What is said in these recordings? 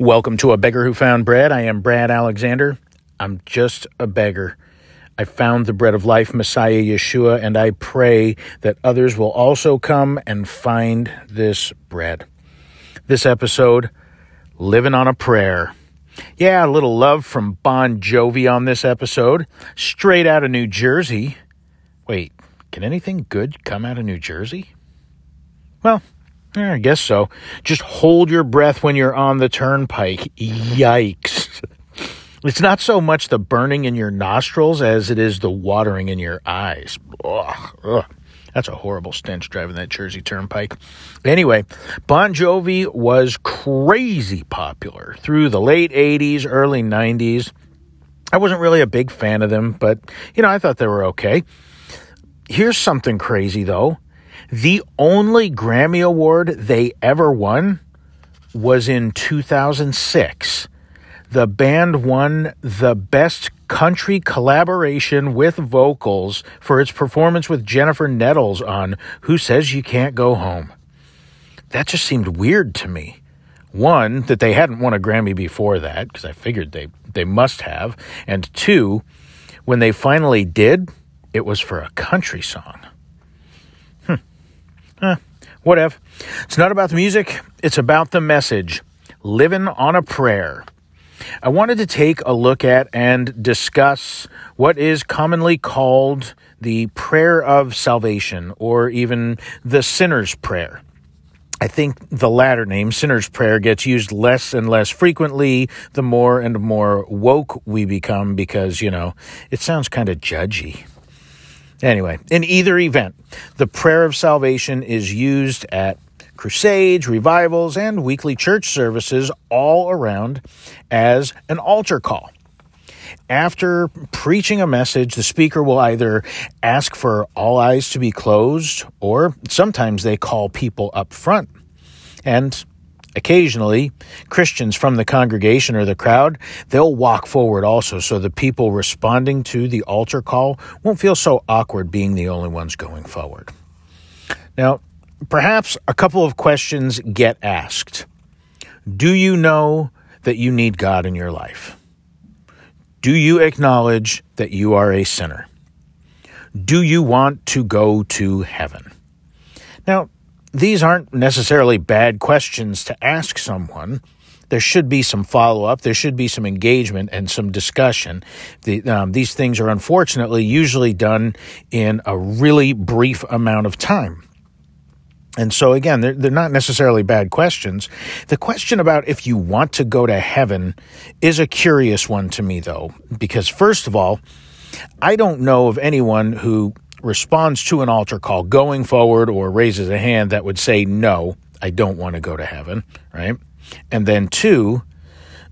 Welcome to A Beggar Who Found Bread. I am Brad Alexander. I'm just a beggar. I found the bread of life, Messiah Yeshua, and I pray that others will also come and find this bread. This episode, Living on a Prayer. Yeah, a little love from Bon Jovi on this episode, straight out of New Jersey. Wait, can anything good come out of New Jersey? Well, Eh, I guess so. Just hold your breath when you're on the turnpike. Yikes. It's not so much the burning in your nostrils as it is the watering in your eyes. Ugh, ugh. That's a horrible stench driving that Jersey Turnpike. Anyway, Bon Jovi was crazy popular through the late 80s, early 90s. I wasn't really a big fan of them, but, you know, I thought they were okay. Here's something crazy, though. The only Grammy Award they ever won was in 2006. The band won the Best Country Collaboration with Vocals for its performance with Jennifer Nettles on Who Says You Can't Go Home. That just seemed weird to me. One, that they hadn't won a Grammy before that, because I figured they, they must have. And two, when they finally did, it was for a country song. Eh, whatever. It's not about the music, it's about the message. Living on a prayer. I wanted to take a look at and discuss what is commonly called the prayer of salvation or even the sinner's prayer. I think the latter name, sinner's prayer, gets used less and less frequently the more and more woke we become because, you know, it sounds kind of judgy. Anyway, in either event, the prayer of salvation is used at crusades, revivals, and weekly church services all around as an altar call. After preaching a message, the speaker will either ask for all eyes to be closed, or sometimes they call people up front. And Occasionally, Christians from the congregation or the crowd, they'll walk forward also so the people responding to the altar call won't feel so awkward being the only ones going forward. Now, perhaps a couple of questions get asked. Do you know that you need God in your life? Do you acknowledge that you are a sinner? Do you want to go to heaven? Now, these aren't necessarily bad questions to ask someone. There should be some follow up. There should be some engagement and some discussion. The, um, these things are unfortunately usually done in a really brief amount of time. And so, again, they're, they're not necessarily bad questions. The question about if you want to go to heaven is a curious one to me, though, because first of all, I don't know of anyone who responds to an altar call going forward or raises a hand that would say, No, I don't want to go to heaven, right? And then two,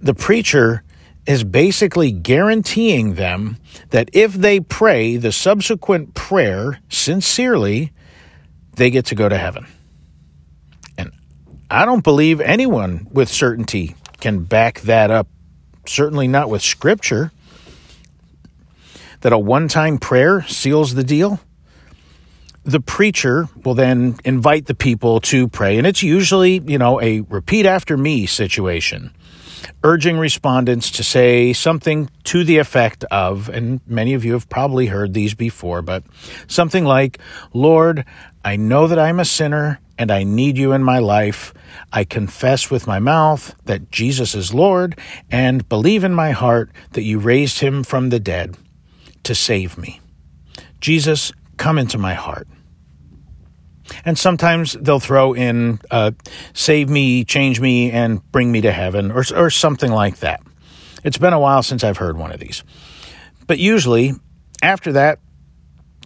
the preacher is basically guaranteeing them that if they pray the subsequent prayer sincerely, they get to go to heaven. And I don't believe anyone with certainty can back that up, certainly not with scripture that a one time prayer seals the deal, the preacher will then invite the people to pray. And it's usually, you know, a repeat after me situation, urging respondents to say something to the effect of, and many of you have probably heard these before, but something like, Lord, I know that I'm a sinner and I need you in my life. I confess with my mouth that Jesus is Lord and believe in my heart that you raised him from the dead to save me. Jesus, come into my heart. And sometimes they'll throw in uh, save me, change me, and bring me to heaven, or, or something like that. It's been a while since I've heard one of these. But usually, after that,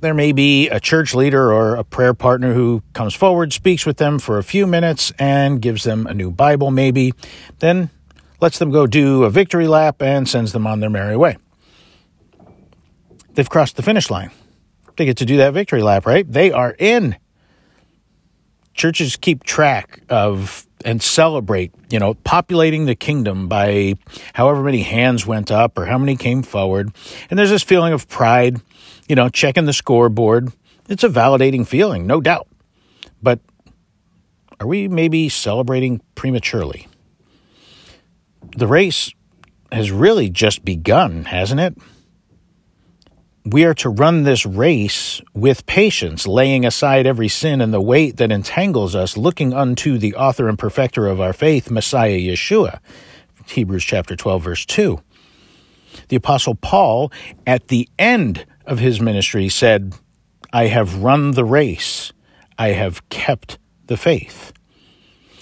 there may be a church leader or a prayer partner who comes forward, speaks with them for a few minutes, and gives them a new Bible, maybe, then lets them go do a victory lap and sends them on their merry way they've crossed the finish line. They get to do that victory lap, right? They are in. Churches keep track of and celebrate, you know, populating the kingdom by however many hands went up or how many came forward. And there's this feeling of pride, you know, checking the scoreboard. It's a validating feeling, no doubt. But are we maybe celebrating prematurely? the race has really just begun, hasn't it? We are to run this race with patience, laying aside every sin and the weight that entangles us, looking unto the author and perfecter of our faith, Messiah Yeshua. Hebrews chapter 12, verse 2. The Apostle Paul, at the end of his ministry, said, I have run the race, I have kept the faith.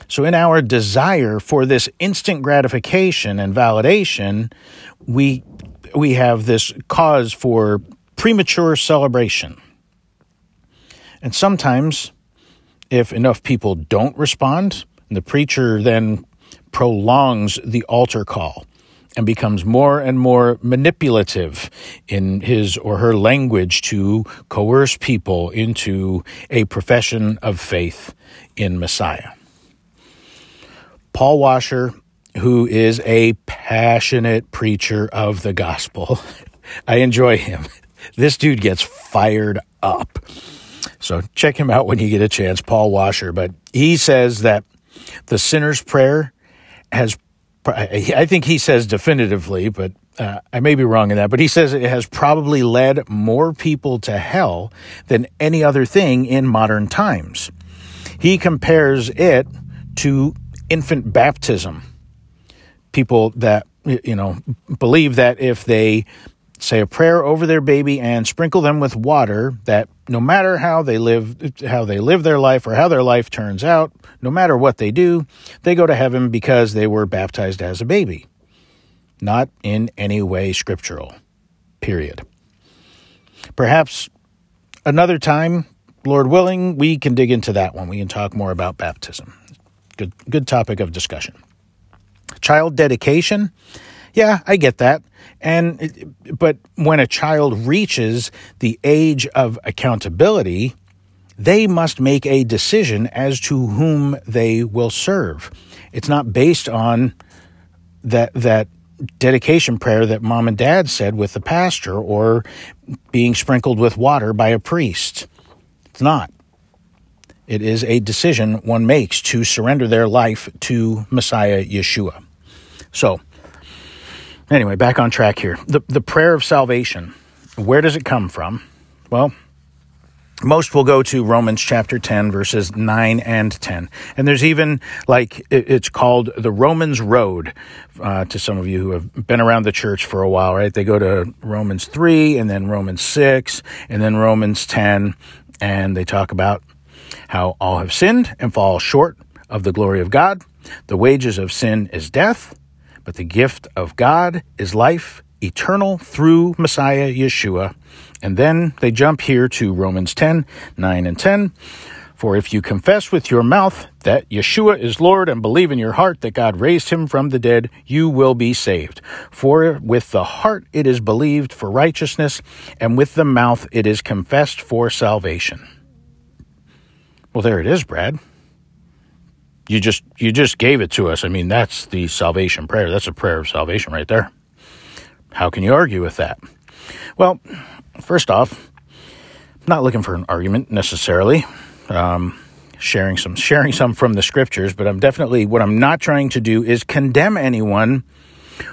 So, in our desire for this instant gratification and validation, we, we have this cause for premature celebration. And sometimes, if enough people don't respond, the preacher then prolongs the altar call and becomes more and more manipulative in his or her language to coerce people into a profession of faith in Messiah. Paul Washer, who is a passionate preacher of the gospel. I enjoy him. This dude gets fired up. So check him out when you get a chance, Paul Washer. But he says that the sinner's prayer has, I think he says definitively, but uh, I may be wrong in that, but he says it has probably led more people to hell than any other thing in modern times. He compares it to infant baptism. People that, you know, believe that if they say a prayer over their baby and sprinkle them with water, that no matter how they live, how they live their life or how their life turns out, no matter what they do, they go to heaven because they were baptized as a baby. Not in any way scriptural. Period. Perhaps another time, Lord willing, we can dig into that one. We can talk more about baptism. Good, good topic of discussion. Child dedication. Yeah, I get that. And but when a child reaches the age of accountability, they must make a decision as to whom they will serve. It's not based on that that dedication prayer that mom and dad said with the pastor or being sprinkled with water by a priest. It's not. It is a decision one makes to surrender their life to Messiah Yeshua. So, anyway, back on track here. The, the prayer of salvation, where does it come from? Well, most will go to Romans chapter 10, verses 9 and 10. And there's even like it's called the Romans Road uh, to some of you who have been around the church for a while, right? They go to Romans 3 and then Romans 6 and then Romans 10, and they talk about how all have sinned and fall short of the glory of God. The wages of sin is death, but the gift of God is life eternal through Messiah Yeshua. And then they jump here to Romans 10, 9 and 10. For if you confess with your mouth that Yeshua is Lord and believe in your heart that God raised him from the dead, you will be saved. For with the heart it is believed for righteousness, and with the mouth it is confessed for salvation. Well, there it is, Brad. You just you just gave it to us. I mean, that's the salvation prayer. That's a prayer of salvation right there. How can you argue with that? Well, first off, I'm not looking for an argument necessarily. Um, sharing some sharing some from the scriptures, but I'm definitely what I'm not trying to do is condemn anyone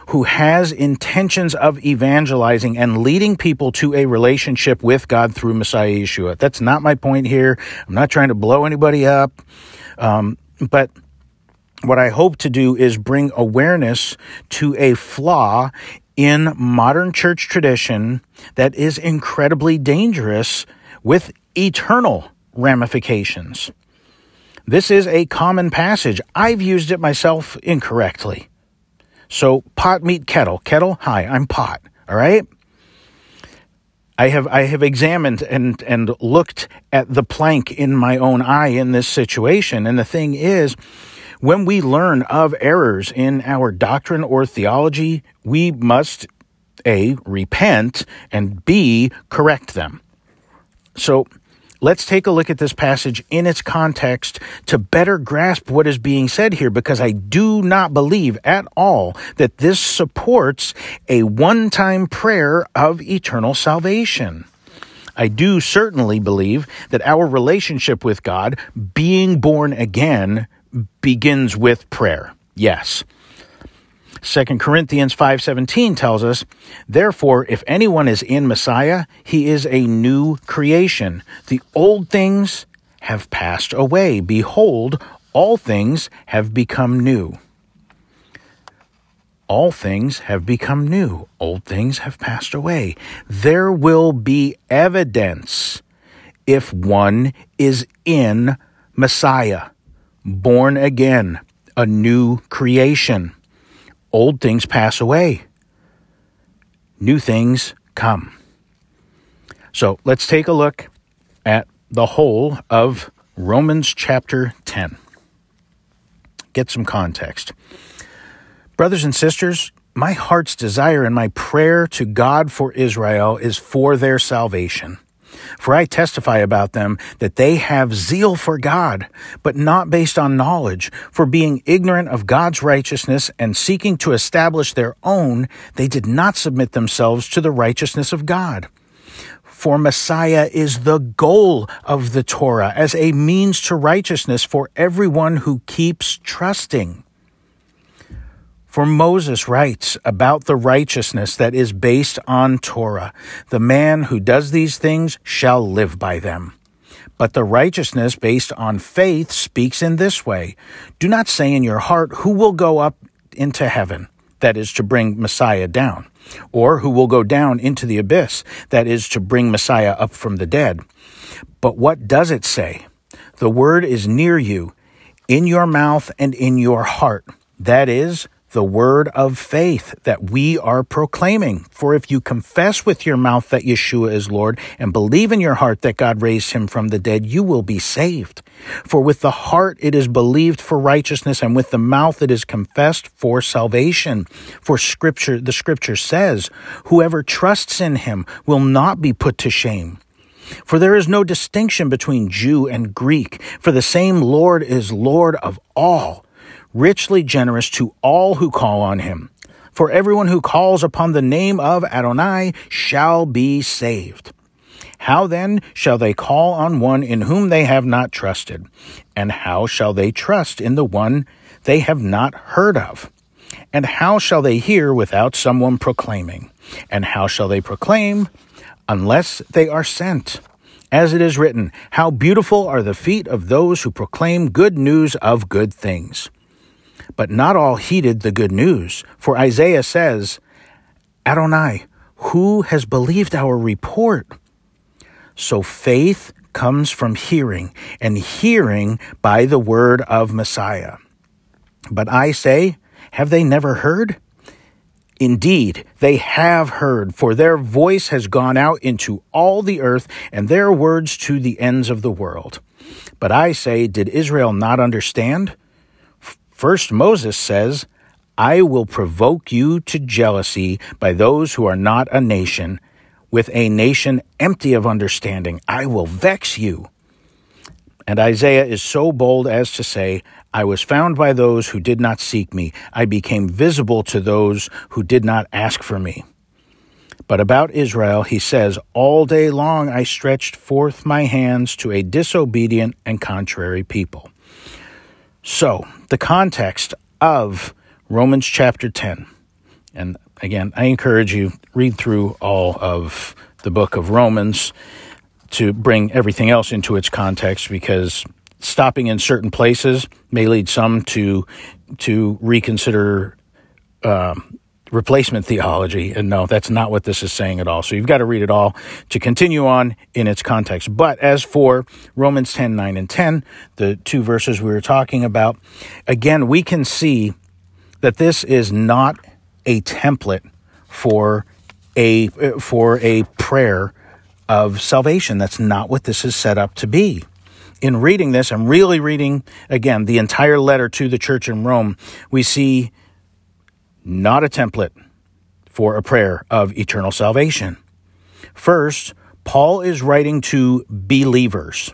who has intentions of evangelizing and leading people to a relationship with God through Messiah Yeshua. That's not my point here. I'm not trying to blow anybody up. Um, but what I hope to do is bring awareness to a flaw in modern church tradition that is incredibly dangerous with eternal ramifications. This is a common passage. I've used it myself incorrectly. So pot meet kettle. Kettle, hi, I'm pot. All right. I have I have examined and and looked at the plank in my own eye in this situation. And the thing is, when we learn of errors in our doctrine or theology, we must a repent and b correct them. So let's take a look at this passage in its context to better grasp what is being said here because I do not believe at all that this supports a one time prayer of eternal salvation. I do certainly believe that our relationship with God, being born again, begins with prayer. Yes. 2 Corinthians 5:17 tells us, "Therefore if anyone is in Messiah, he is a new creation. The old things have passed away; behold, all things have become new." All things have become new. Old things have passed away. There will be evidence if one is in Messiah, born again, a new creation. Old things pass away, new things come. So let's take a look at the whole of Romans chapter 10. Get some context. Brothers and sisters, my heart's desire and my prayer to God for Israel is for their salvation. For I testify about them that they have zeal for God, but not based on knowledge. For being ignorant of God's righteousness and seeking to establish their own, they did not submit themselves to the righteousness of God. For Messiah is the goal of the Torah as a means to righteousness for everyone who keeps trusting. For Moses writes about the righteousness that is based on Torah. The man who does these things shall live by them. But the righteousness based on faith speaks in this way Do not say in your heart, Who will go up into heaven? That is to bring Messiah down. Or who will go down into the abyss? That is to bring Messiah up from the dead. But what does it say? The word is near you, in your mouth and in your heart. That is, the word of faith that we are proclaiming. For if you confess with your mouth that Yeshua is Lord and believe in your heart that God raised him from the dead, you will be saved. For with the heart it is believed for righteousness and with the mouth it is confessed for salvation. For scripture, the scripture says, whoever trusts in him will not be put to shame. For there is no distinction between Jew and Greek, for the same Lord is Lord of all richly generous to all who call on him. For everyone who calls upon the name of Adonai shall be saved. How then shall they call on one in whom they have not trusted? And how shall they trust in the one they have not heard of? And how shall they hear without someone proclaiming? And how shall they proclaim unless they are sent? As it is written, How beautiful are the feet of those who proclaim good news of good things. But not all heeded the good news, for Isaiah says, Adonai, who has believed our report? So faith comes from hearing, and hearing by the word of Messiah. But I say, have they never heard? Indeed, they have heard, for their voice has gone out into all the earth, and their words to the ends of the world. But I say, did Israel not understand? First, Moses says, I will provoke you to jealousy by those who are not a nation. With a nation empty of understanding, I will vex you. And Isaiah is so bold as to say, I was found by those who did not seek me. I became visible to those who did not ask for me. But about Israel, he says, All day long I stretched forth my hands to a disobedient and contrary people. So, the context of Romans chapter 10. And again, I encourage you read through all of the book of Romans to bring everything else into its context because stopping in certain places may lead some to to reconsider um, replacement theology. And no, that's not what this is saying at all. So you've got to read it all to continue on in its context. But as for Romans 10, 9, and 10, the two verses we were talking about, again, we can see that this is not a template for a, for a prayer of salvation. That's not what this is set up to be in reading this, I'm really reading again the entire letter to the church in Rome. We see not a template for a prayer of eternal salvation. First, Paul is writing to believers.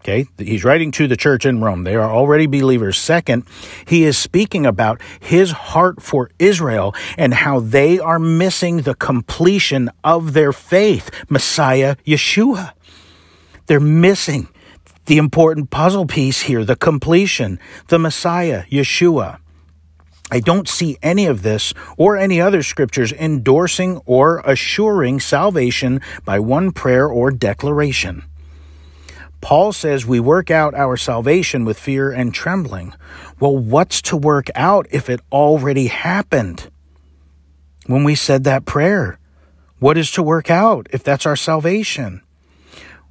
Okay, he's writing to the church in Rome. They are already believers. Second, he is speaking about his heart for Israel and how they are missing the completion of their faith, Messiah Yeshua. They're missing the important puzzle piece here, the completion, the Messiah, Yeshua. I don't see any of this or any other scriptures endorsing or assuring salvation by one prayer or declaration. Paul says we work out our salvation with fear and trembling. Well, what's to work out if it already happened? When we said that prayer, what is to work out if that's our salvation?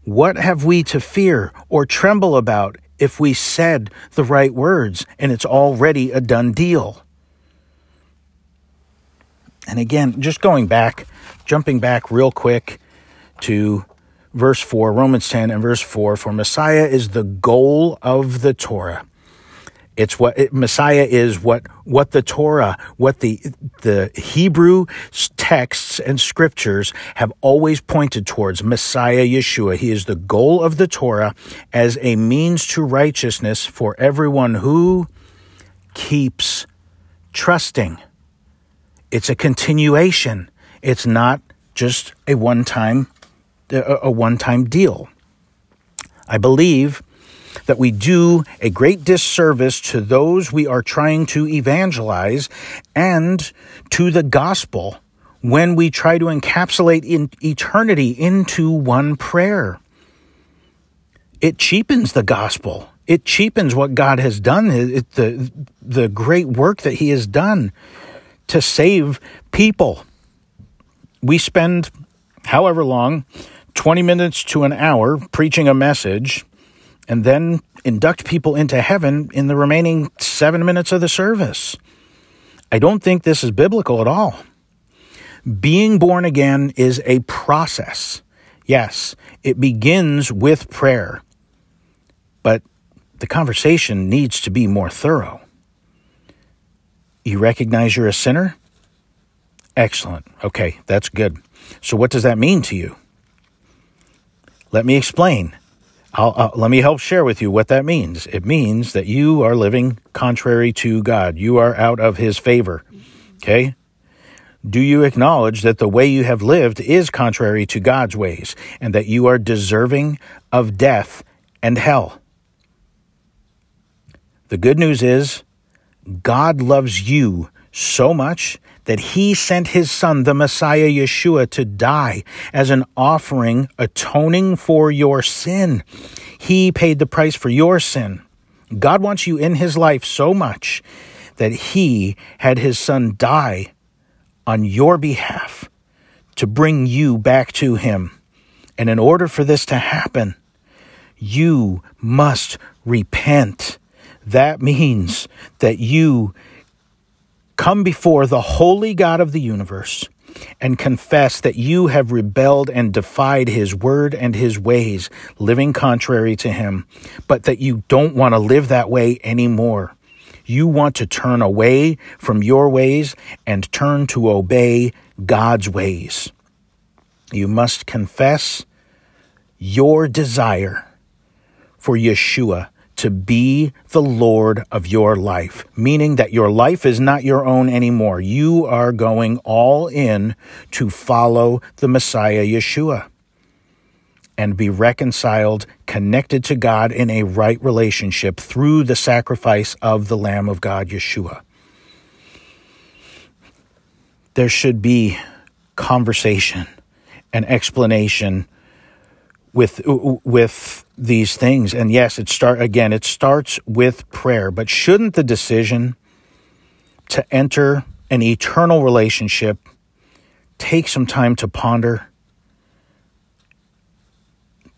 What have we to fear or tremble about if we said the right words and it's already a done deal? And again, just going back, jumping back real quick to verse 4, Romans 10 and verse 4 for Messiah is the goal of the Torah. It's what it, Messiah is what what the Torah, what the the Hebrew texts and scriptures have always pointed towards Messiah Yeshua. He is the goal of the Torah as a means to righteousness for everyone who keeps trusting. It's a continuation. It's not just a one-time a one-time deal. I believe that we do a great disservice to those we are trying to evangelize and to the gospel when we try to encapsulate in eternity into one prayer. It cheapens the gospel. It cheapens what God has done, it, the, the great work that He has done to save people. We spend however long, 20 minutes to an hour, preaching a message and then induct people into heaven in the remaining seven minutes of the service. I don't think this is biblical at all. Being born again is a process. Yes, it begins with prayer, but the conversation needs to be more thorough. You recognize you're a sinner? Excellent. Okay, that's good. So, what does that mean to you? Let me explain. Uh, let me help share with you what that means. It means that you are living contrary to God. You are out of His favor. Okay? Do you acknowledge that the way you have lived is contrary to God's ways and that you are deserving of death and hell? The good news is God loves you so much that he sent his son, the Messiah Yeshua, to die as an offering atoning for your sin. He paid the price for your sin. God wants you in his life so much that he had his son die on your behalf to bring you back to him. And in order for this to happen, you must repent. That means that you come before the holy God of the universe and confess that you have rebelled and defied his word and his ways, living contrary to him, but that you don't want to live that way anymore. You want to turn away from your ways and turn to obey God's ways. You must confess your desire for Yeshua to be the Lord of your life, meaning that your life is not your own anymore. You are going all in to follow the Messiah Yeshua and be reconciled, connected to God in a right relationship through the sacrifice of the Lamb of God, Yeshua. There should be conversation and explanation with with these things. And yes it start again it starts with prayer. But shouldn't the decision to enter an eternal relationship take some time to ponder?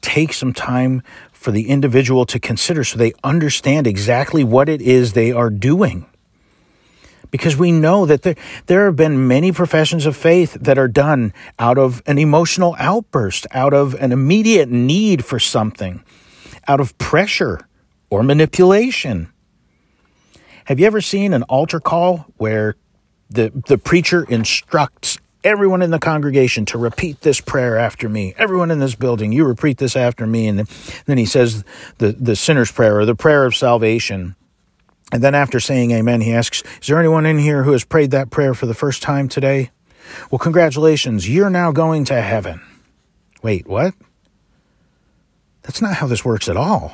Take some time for the individual to consider so they understand exactly what it is they are doing because we know that there, there have been many professions of faith that are done out of an emotional outburst, out of an immediate need for something, out of pressure or manipulation. Have you ever seen an altar call where the, the preacher instructs everyone in the congregation to repeat this prayer after me. Everyone in this building, you repeat this after me. And then he says the, the sinner's prayer or the prayer of salvation. And then after saying amen, he asks, Is there anyone in here who has prayed that prayer for the first time today? Well, congratulations, you're now going to heaven. Wait, what? That's not how this works at all.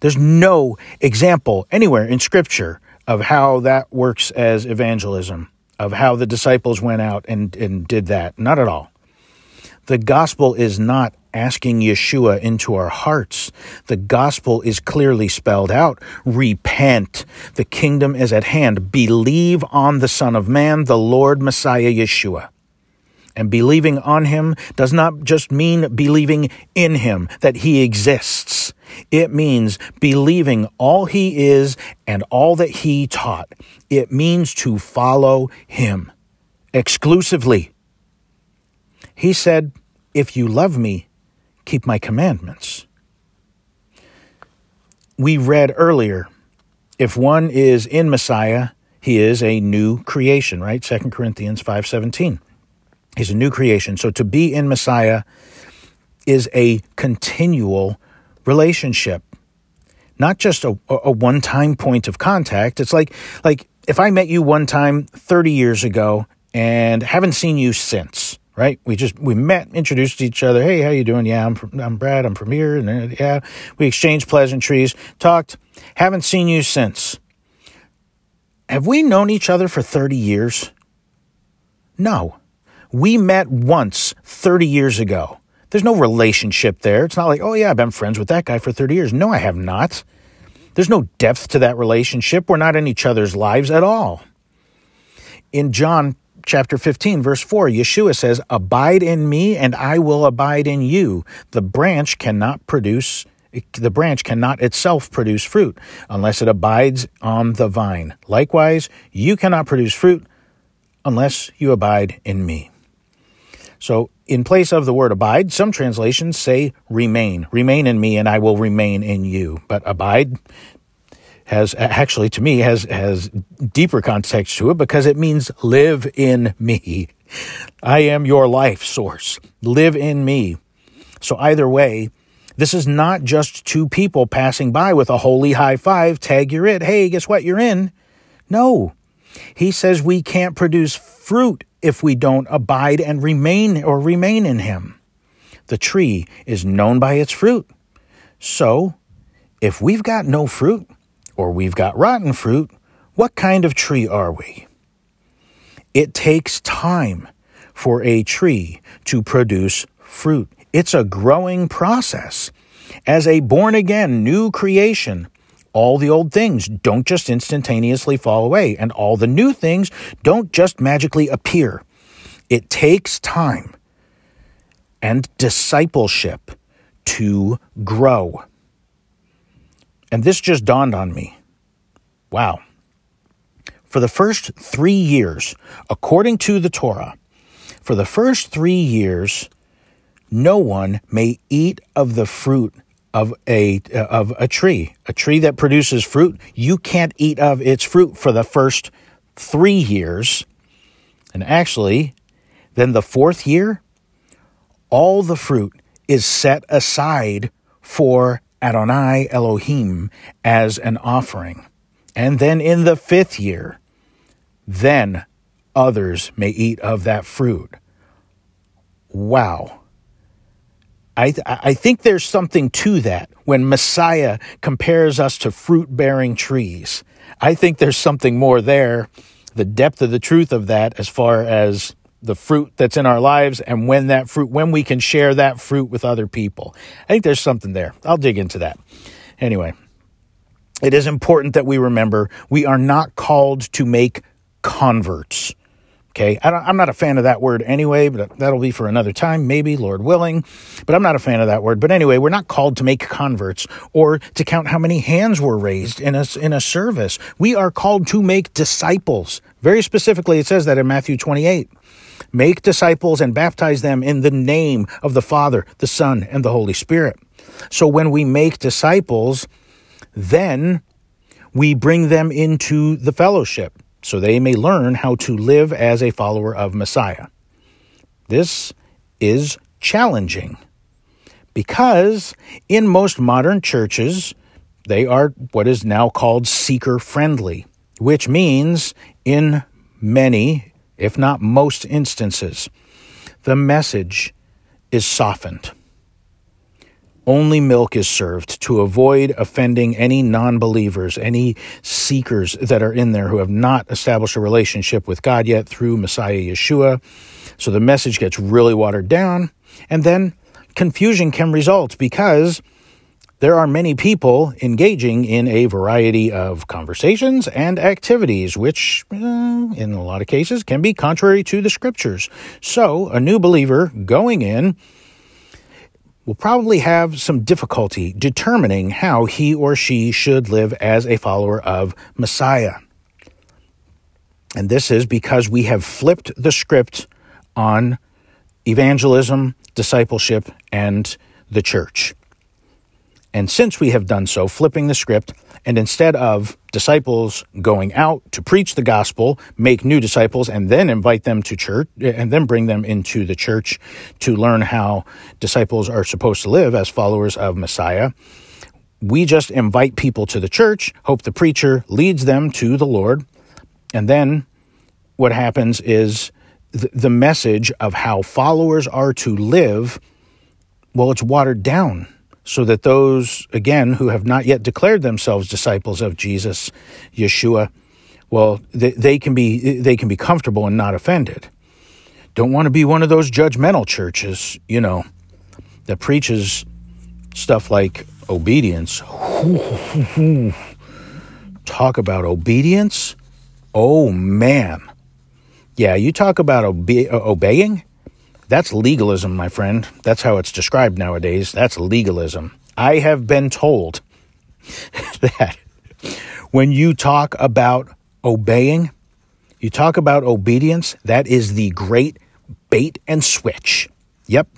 There's no example anywhere in Scripture of how that works as evangelism, of how the disciples went out and, and did that. Not at all. The gospel is not asking Yeshua into our hearts. The gospel is clearly spelled out. Repent. The kingdom is at hand. Believe on the Son of Man, the Lord Messiah Yeshua. And believing on him does not just mean believing in him, that he exists. It means believing all he is and all that he taught. It means to follow him exclusively. He said, If you love me, keep my commandments. We read earlier, if one is in Messiah, he is a new creation, right? 2 Corinthians 5:17. He's a new creation. So to be in Messiah is a continual relationship, not just a, a one-time point of contact. It's like like if I met you one time 30 years ago and haven't seen you since, right? We just we met, introduced each other. Hey, how you doing? Yeah, I'm from, I'm Brad. I'm from here, and yeah, we exchanged pleasantries, talked. Haven't seen you since. Have we known each other for 30 years? No. We met once 30 years ago. There's no relationship there. It's not like, oh, yeah, I've been friends with that guy for 30 years. No, I have not. There's no depth to that relationship. We're not in each other's lives at all. In John chapter 15, verse 4, Yeshua says, Abide in me, and I will abide in you. The branch cannot produce the branch cannot itself produce fruit unless it abides on the vine. Likewise, you cannot produce fruit unless you abide in me. So, in place of the word abide, some translations say remain. Remain in me, and I will remain in you. But abide has actually to me has has deeper context to it because it means live in me. I am your life source. Live in me. So either way, this is not just two people passing by with a holy high five, tag you're it. Hey, guess what? You're in. No. He says we can't produce fruit if we don't abide and remain or remain in him. The tree is known by its fruit. So, if we've got no fruit, or we've got rotten fruit, what kind of tree are we? It takes time for a tree to produce fruit. It's a growing process. As a born again new creation, all the old things don't just instantaneously fall away, and all the new things don't just magically appear. It takes time and discipleship to grow. And this just dawned on me. Wow. For the first three years, according to the Torah, for the first three years, no one may eat of the fruit of a uh, of a tree, a tree that produces fruit. You can't eat of its fruit for the first three years, and actually, then the fourth year, all the fruit is set aside for Adonai Elohim as an offering. And then in the fifth year, then others may eat of that fruit. Wow. I, th- I think there's something to that when Messiah compares us to fruit bearing trees. I think there's something more there, the depth of the truth of that as far as the fruit that's in our lives and when that fruit, when we can share that fruit with other people. I think there's something there. I'll dig into that. Anyway, it is important that we remember we are not called to make converts. Okay, I am not a fan of that word anyway, but that'll be for another time, maybe, Lord willing. But I'm not a fan of that word. But anyway, we're not called to make converts or to count how many hands were raised in a, in a service. We are called to make disciples. Very specifically, it says that in Matthew 28. Make disciples and baptize them in the name of the Father, the Son, and the Holy Spirit. So when we make disciples, then we bring them into the fellowship so they may learn how to live as a follower of Messiah. This is challenging because in most modern churches, they are what is now called seeker friendly, which means in many, if not most instances, the message is softened. only milk is served to avoid offending any non believers, any seekers that are in there who have not established a relationship with God yet through Messiah Yeshua. So the message gets really watered down, and then confusion can result because there are many people engaging in a variety of conversations and activities, which, uh, in a lot of cases, can be contrary to the scriptures. So, a new believer going in will probably have some difficulty determining how he or she should live as a follower of Messiah. And this is because we have flipped the script on evangelism, discipleship, and the church. And since we have done so, flipping the script, and instead of disciples going out to preach the gospel, make new disciples, and then invite them to church, and then bring them into the church to learn how disciples are supposed to live as followers of Messiah, we just invite people to the church, hope the preacher leads them to the Lord, and then what happens is the message of how followers are to live, well, it's watered down so that those, again, who have not yet declared themselves disciples of Jesus, Yeshua, well, they, they, can be they can be comfortable and not offended. Don't want to be one of those judgmental churches, you know, that preaches stuff like obedience. Talk about obedience. Oh man. Yeah, you talk about obe- obeying. That's legalism, my friend. That's how it's described nowadays. That's legalism. I have been told that when you talk about obeying, you talk about obedience, that is the great bait and switch. Yep.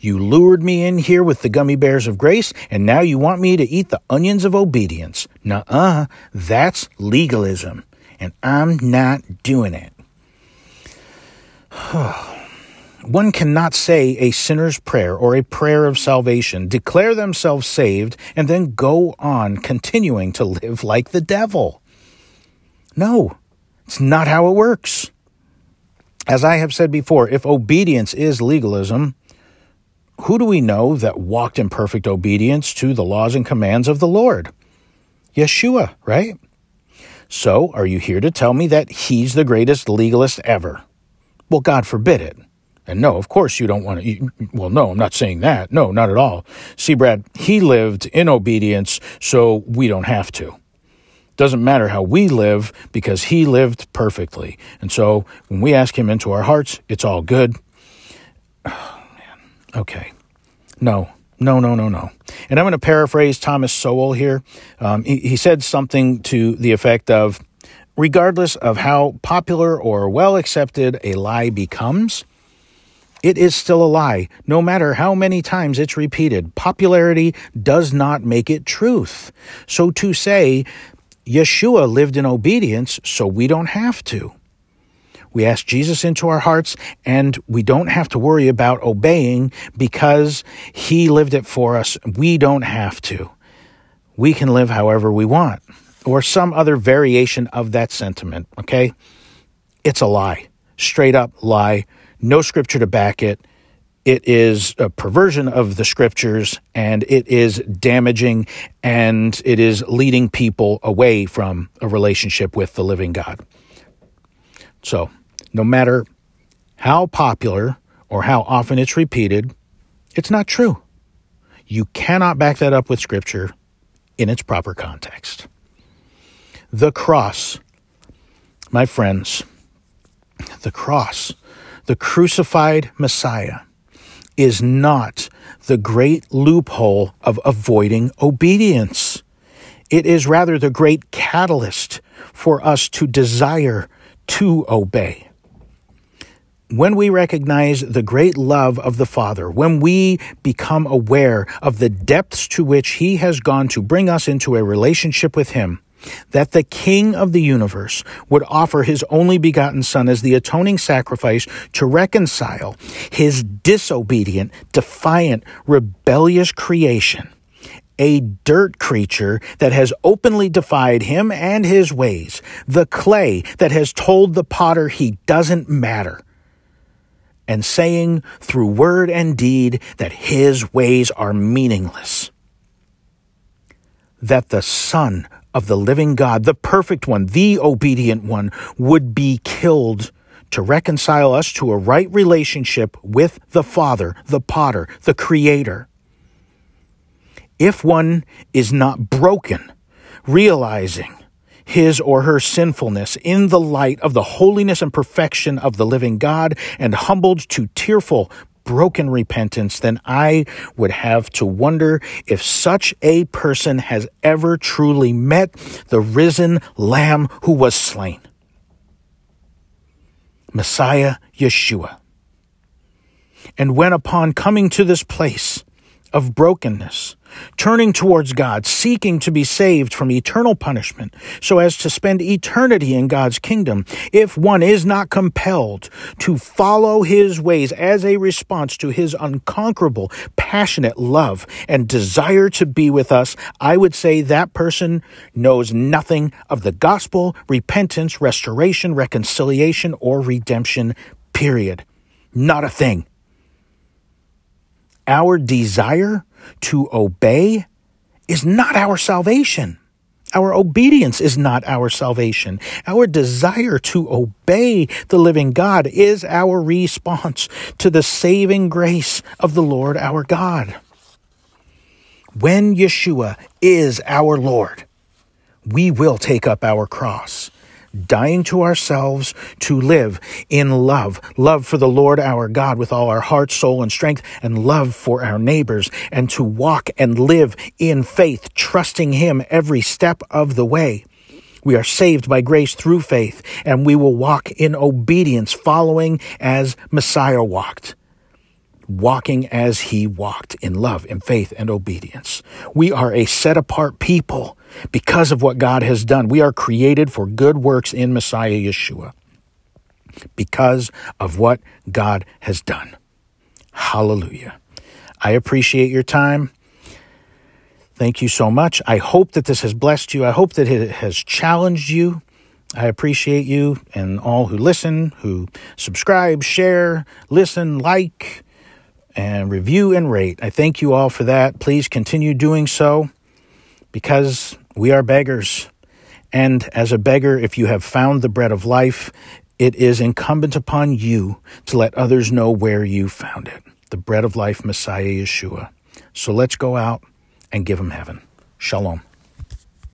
You lured me in here with the gummy bears of grace, and now you want me to eat the onions of obedience. Nuh uh, that's legalism, and I'm not doing it. One cannot say a sinner's prayer or a prayer of salvation, declare themselves saved, and then go on continuing to live like the devil. No, it's not how it works. As I have said before, if obedience is legalism, who do we know that walked in perfect obedience to the laws and commands of the Lord? Yeshua, right? So, are you here to tell me that he's the greatest legalist ever? Well, God forbid it. And no, of course you don't want to eat. Well, no, I'm not saying that. No, not at all. See, Brad, he lived in obedience, so we don't have to. Doesn't matter how we live because he lived perfectly. And so when we ask him into our hearts, it's all good. Oh. Okay. No, no, no, no, no. And I'm going to paraphrase Thomas Sowell here. Um, he, he said something to the effect of regardless of how popular or well accepted a lie becomes, it is still a lie, no matter how many times it's repeated. Popularity does not make it truth. So to say, Yeshua lived in obedience, so we don't have to. We ask Jesus into our hearts, and we don't have to worry about obeying because he lived it for us. We don't have to. We can live however we want, or some other variation of that sentiment, okay? It's a lie. Straight up lie no scripture to back it. It is a perversion of the scriptures and it is damaging and it is leading people away from a relationship with the living God. So, no matter how popular or how often it's repeated, it's not true. You cannot back that up with scripture in its proper context. The cross, my friends, the cross the crucified Messiah is not the great loophole of avoiding obedience. It is rather the great catalyst for us to desire to obey. When we recognize the great love of the Father, when we become aware of the depths to which He has gone to bring us into a relationship with Him, that the King of the universe would offer his only begotten Son as the atoning sacrifice to reconcile his disobedient, defiant, rebellious creation, a dirt creature that has openly defied him and his ways, the clay that has told the potter he doesn't matter, and saying through word and deed that his ways are meaningless. That the Son of the living God, the perfect one, the obedient one, would be killed to reconcile us to a right relationship with the Father, the potter, the creator. If one is not broken, realizing his or her sinfulness in the light of the holiness and perfection of the living God and humbled to tearful, broken repentance, then I would have to wonder if such a person has ever truly met the risen Lamb who was slain. Messiah Yeshua. And when upon coming to this place of brokenness, turning towards God, seeking to be saved from eternal punishment so as to spend eternity in God's kingdom, if one is not compelled to follow his ways as a response to his unconquerable, passionate love and desire to be with us, I would say that person knows nothing of the gospel, repentance, restoration, reconciliation, or redemption, period. Not a thing. Our desire to obey is not our salvation. Our obedience is not our salvation. Our desire to obey the living God is our response to the saving grace of the Lord our God. When Yeshua is our Lord, we will take up our cross dying to ourselves to live in love, love for the Lord our God with all our heart, soul, and strength, and love for our neighbors, and to walk and live in faith, trusting Him every step of the way. We are saved by grace through faith, and we will walk in obedience, following as Messiah walked walking as he walked in love in faith and obedience. We are a set apart people because of what God has done. We are created for good works in Messiah Yeshua because of what God has done. Hallelujah. I appreciate your time. Thank you so much. I hope that this has blessed you. I hope that it has challenged you. I appreciate you and all who listen, who subscribe, share, listen, like, and review and rate. I thank you all for that. Please continue doing so because we are beggars. And as a beggar, if you have found the bread of life, it is incumbent upon you to let others know where you found it the bread of life, Messiah Yeshua. So let's go out and give him heaven. Shalom.